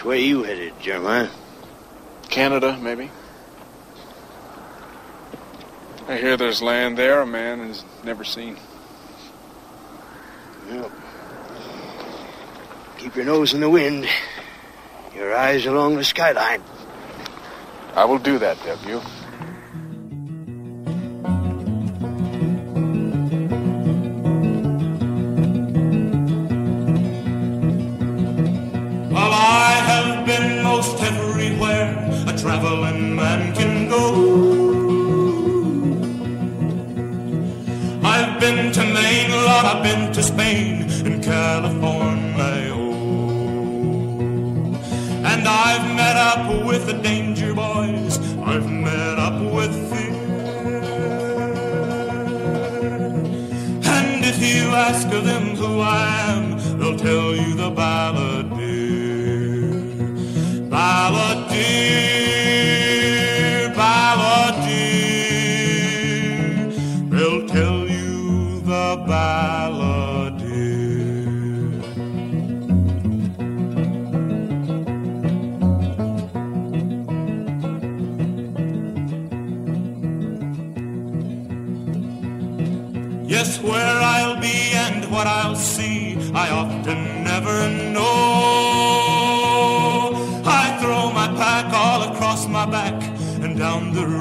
Which way you headed, Jeremiah? Canada, maybe. I hear there's land there a man has never seen. Well, keep your nose in the wind. Your eyes along the skyline. I will do that, W. Well, to Spain and California. And I've met up with the danger boys, I've met up with fear. And if you ask them who I am, they'll tell you the balladeer. Balladeer,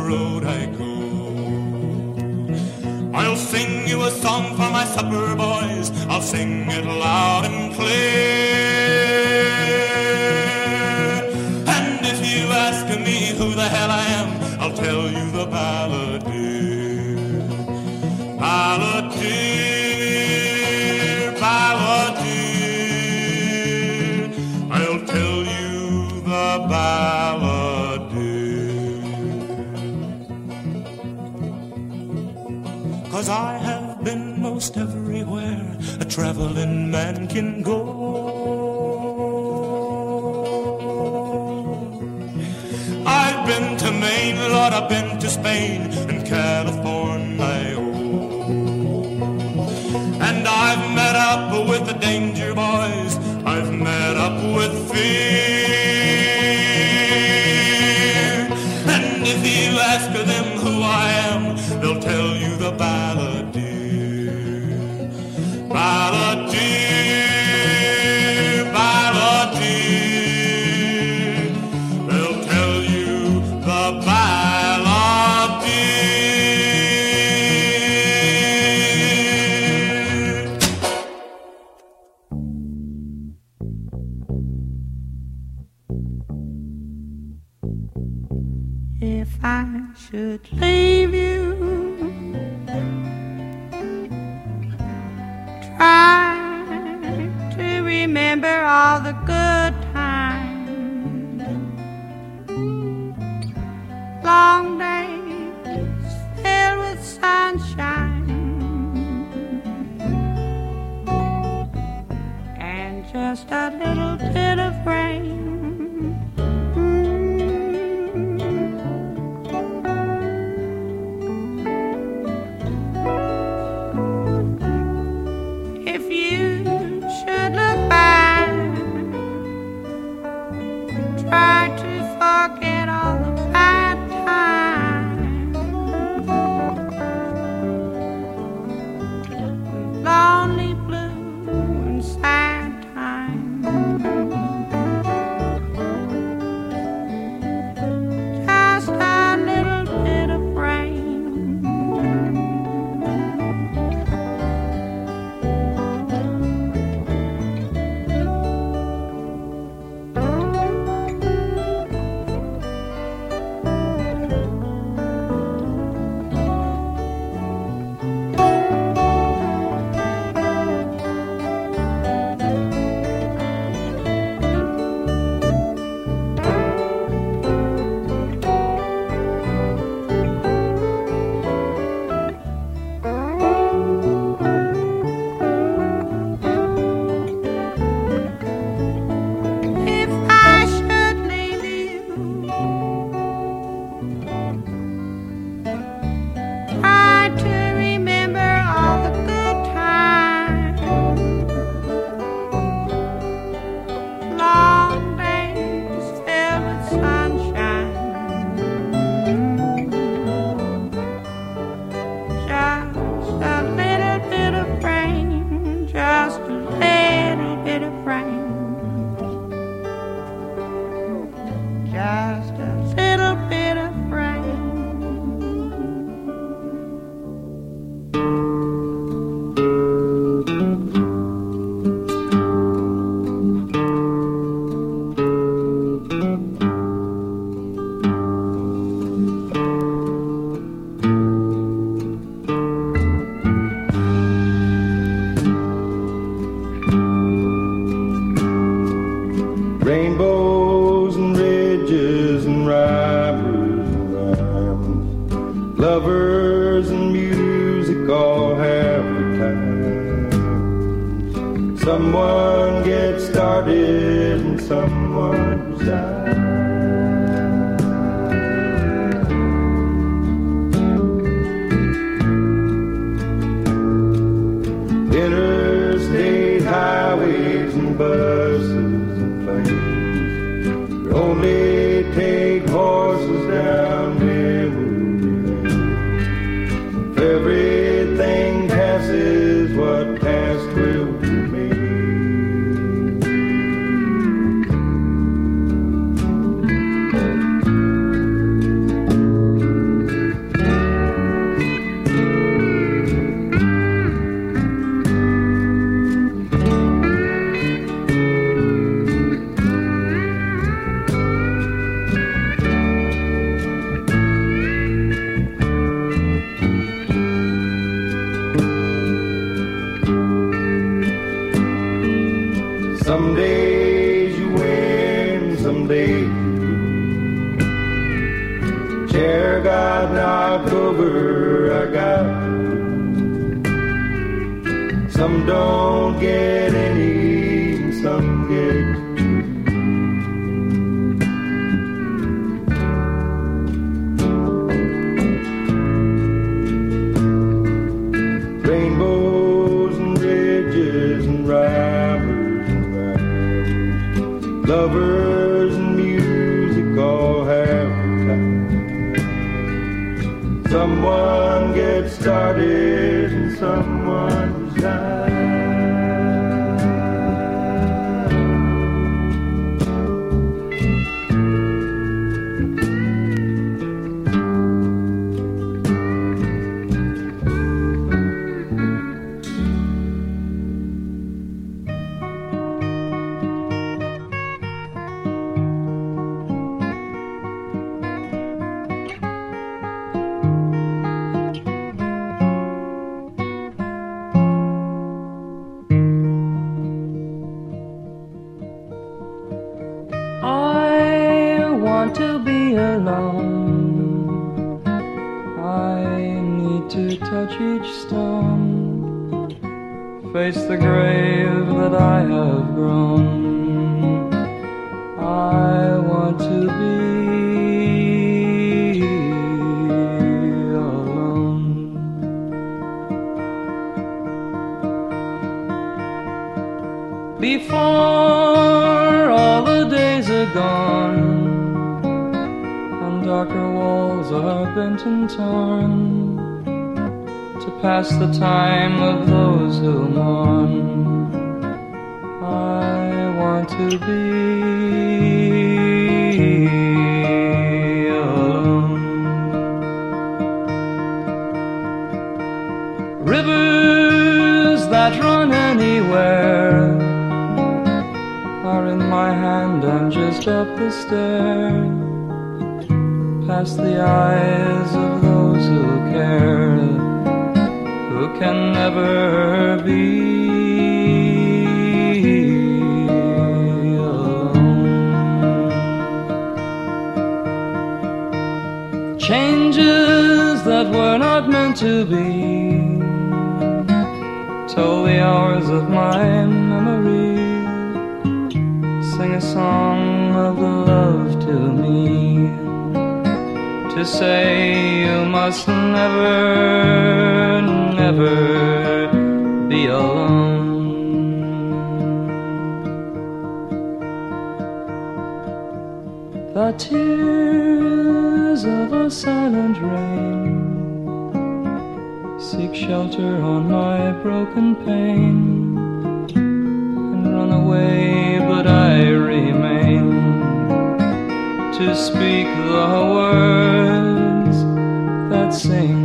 road I go. I'll sing you a song for my supper, boys. I'll sing it loud and clear. And if you ask me who the hell I am, I'll tell you the balladeer. Balladeer, been most everywhere a traveling man can go. I've been to Maine, Lord, I've been to Spain and California. And I've met up with the danger boys, I've met up with fear. To get started in someone's eyes. can never be alone. Changes that were not meant to be Told the hours of my memory sing a song of love to me to say you must never, never be alone. The tears of a silent rain seek shelter on my broken pane and run away, but I. Re- to speak the words that sing.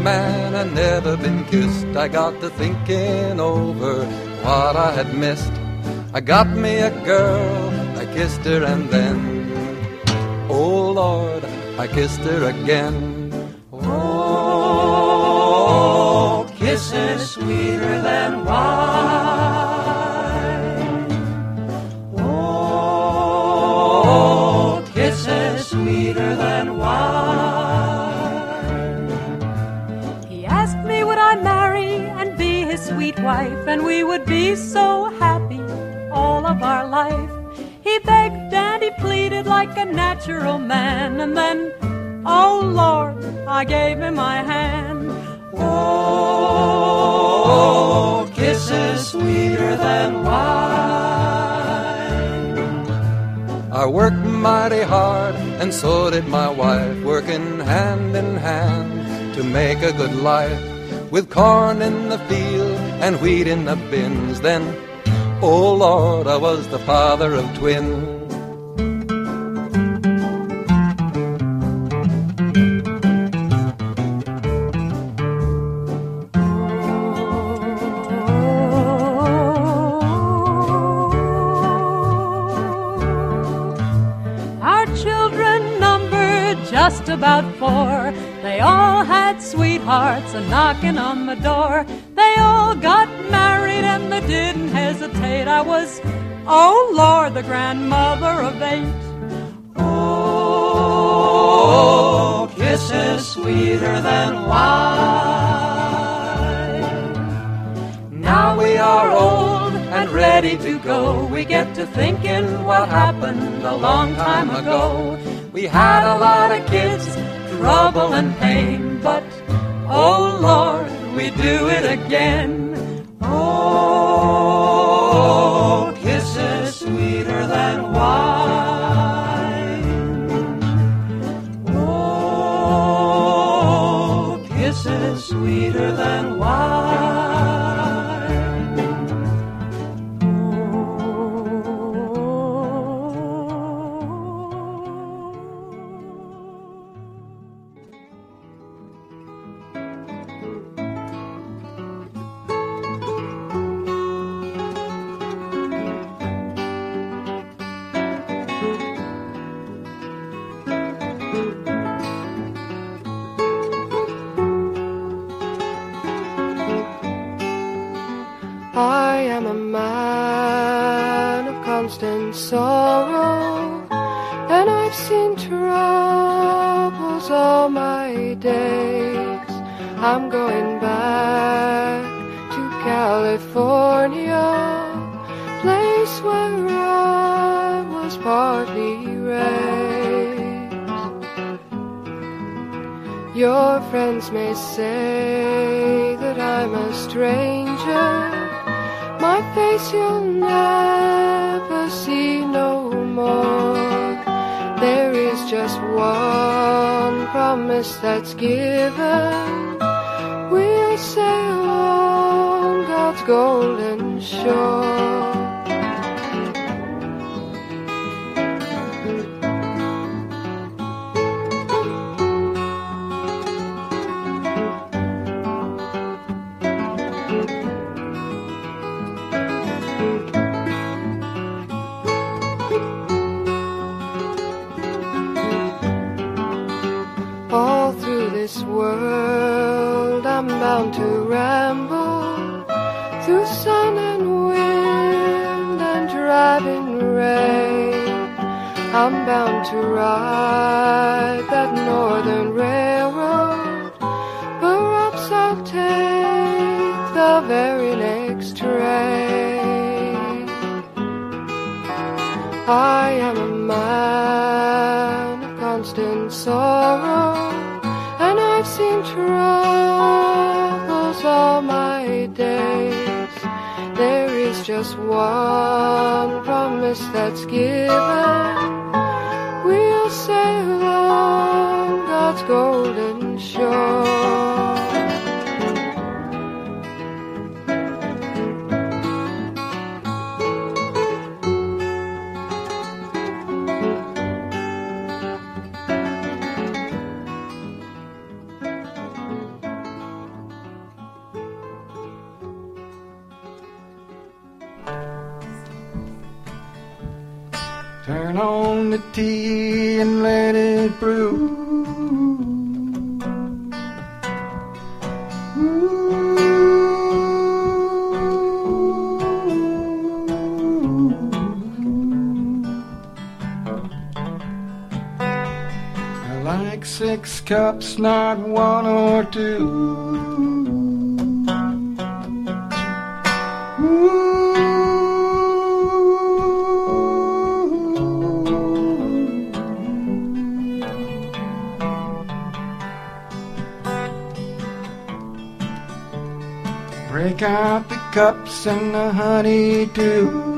Man and never been kissed, I got to thinking over what I had missed. I got me a girl, I kissed her and then, oh Lord, I kissed her again. A natural man, and then, oh Lord, I gave him my hand. Oh, kisses sweeter than wine. I worked mighty hard, and so did my wife, working hand in hand to make a good life. With corn in the field and wheat in the bins, then, oh Lord, I was the father of twins. About four. They all had sweethearts a knocking on the door. They all got married and they didn't hesitate. I was, oh Lord, the grandmother of eight. Oh, kisses sweeter than wine. Now we are old and ready to go. We get to thinking what happened a long time ago. We had a lot of kids, trouble and pain, but oh Lord, we do it again. Oh, constant sorrow, and I've seen troubles all my days. I'm going back to California, place where I was partly raised. Your friends may say that I'm a stranger. My face you'll never just one promise that's given. We'll sail on God's golden shore. I'm bound to ride that northern railroad. Perhaps I'll take the very next train. I am a man of constant sorrow, and I've seen troubles all my days. There is just one promise that's given. its golden shore. Turn on the tea and let it brew six cups, not one or two. Break out the cups and the honey too.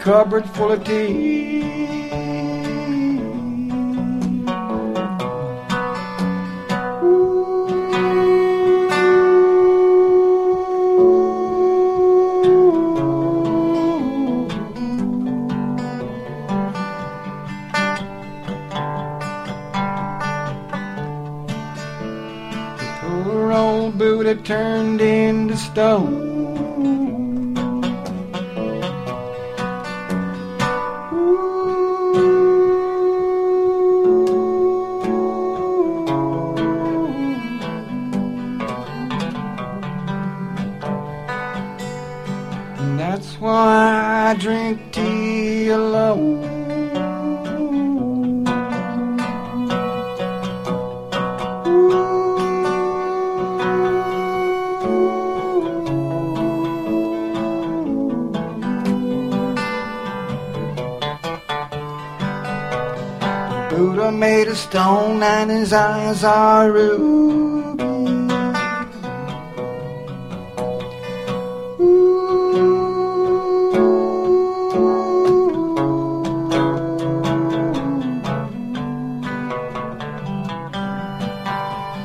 Cupboard full of tea. Poor old Buddha turned into stone. His eyes are ruby.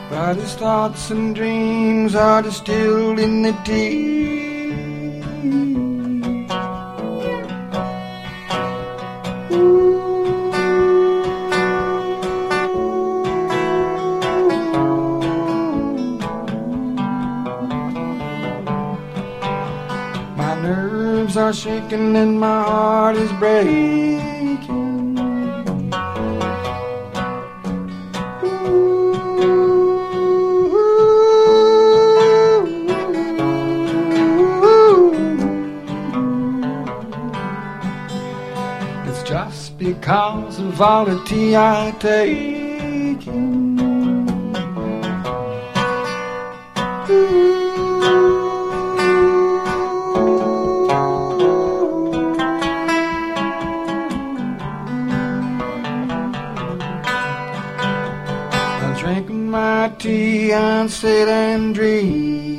But his thoughts and dreams are distilled in the tea. Shaking and my heart is breaking. Ooh. It's just because of all the tea I take. And sit and dream.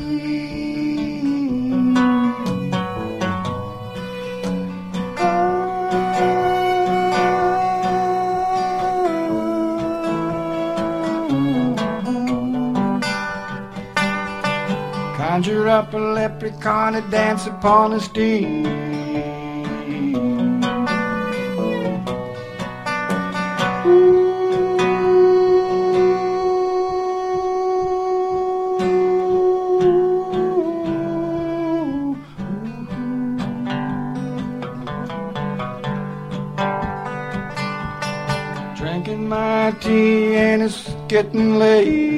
Conjure up a leprechaun to dance upon a steam. Getting late.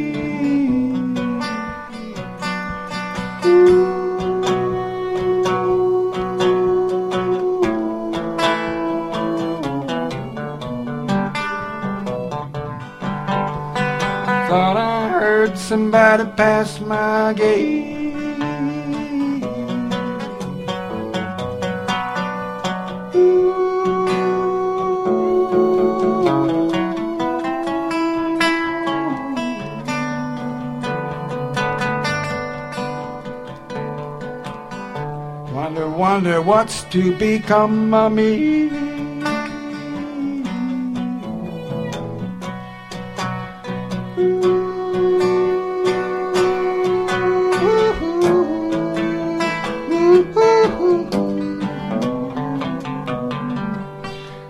Thought I heard somebody pass my gate. What's to become of me.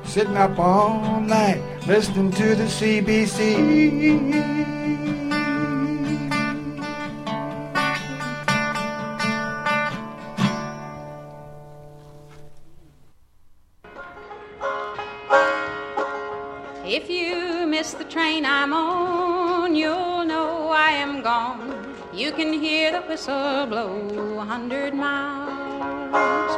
Sitting up all night listening to the CBC. You can hear the whistle blow a hundred miles.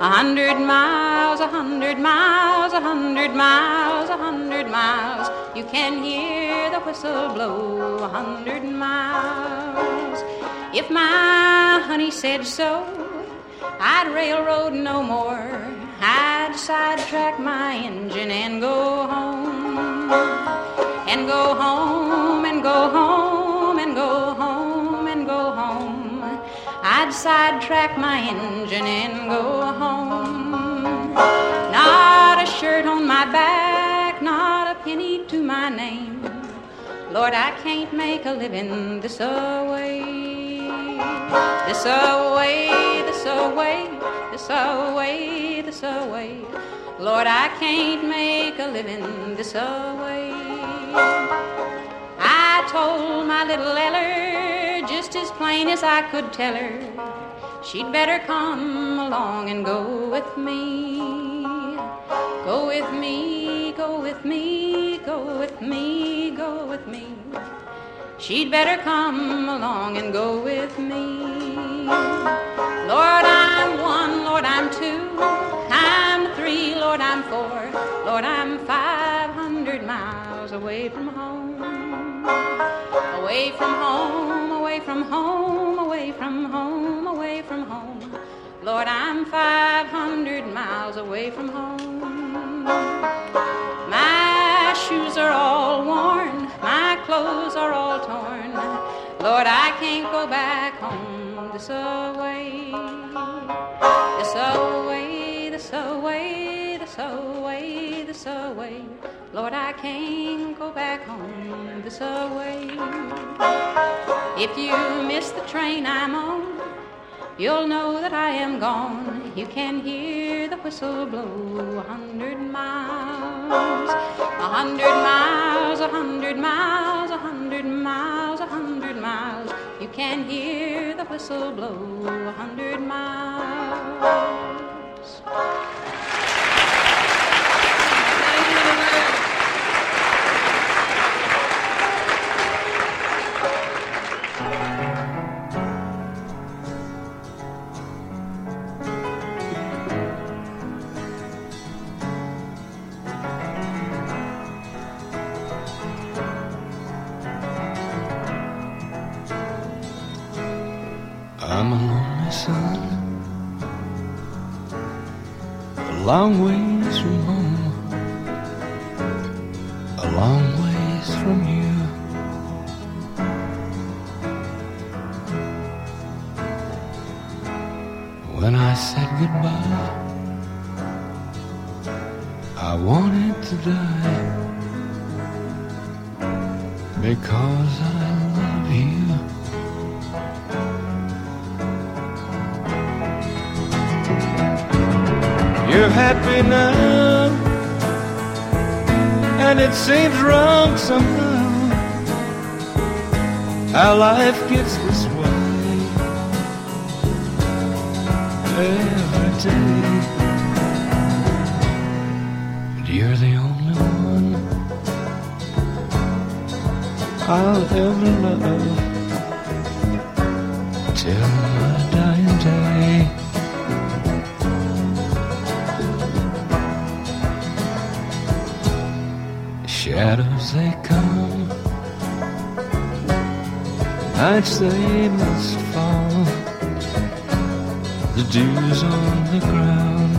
A hundred miles, a hundred miles, a hundred miles, a hundred miles. You can hear the whistle blow a hundred miles. If my honey said so, I'd railroad no more. I'd sidetrack my engine and go home. And go home, and go home, I'd sidetrack my engine and go home. Not a shirt on my back, not a penny to my name. Lord, I can't make a living this away. This away, this away, this away, this away. Lord, I can't make a living this away. I told my little Eller as plain as I could tell her she'd better come along and go with me. Go with me, go with me, go with me, go with me. She'd better come along and go with me. Lord, I'm one, Lord, I'm two, I'm three, Lord, I'm four, Lord, I'm five hundred miles away from home. Away from home, away from home, away from home, away from home. Lord, I'm 500 miles away from home. My shoes are all worn, my clothes are all torn. Lord, I can't go back home this away. This away, this away, this away, this away. Lord, I can't go back home this away. If you miss the train I'm on, you'll know that I am gone. You can hear the whistle blow a hundred miles, a hundred miles, a hundred miles, a hundred miles, a hundred miles. You can hear the whistle blow a hundred miles. Son, a long ways You're happy now, and it seems wrong somehow how life gets this way every day. And you're the only one I'll ever love till my dying day. Shadows they come nights they must fall. The dew's on the ground.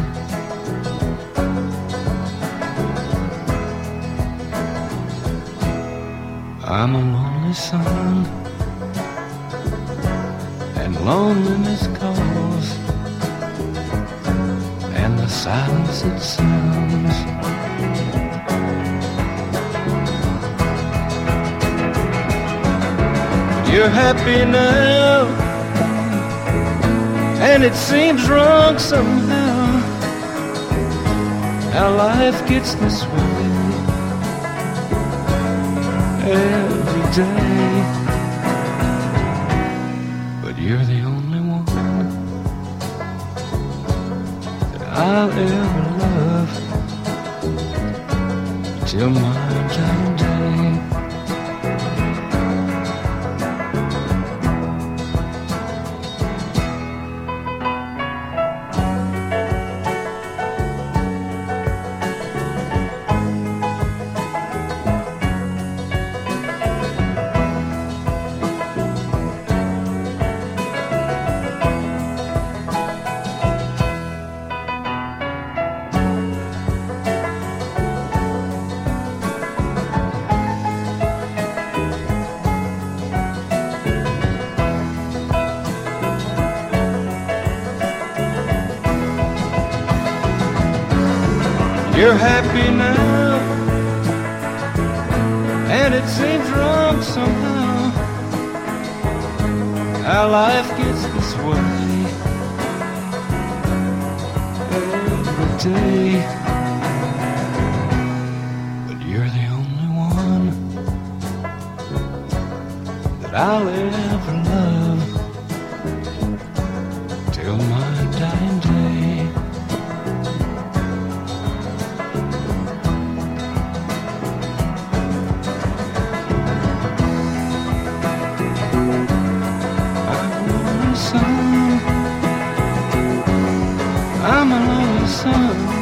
I'm a lonely son, and loneliness calls, and the silence it sounds. You're happy now, and it seems wrong somehow how life gets this way every day. But you're the only one that I'll ever love till my dying You're happy now, and it seems wrong somehow. How life gets this way. Every day. But you're the only one that I'll ever sun.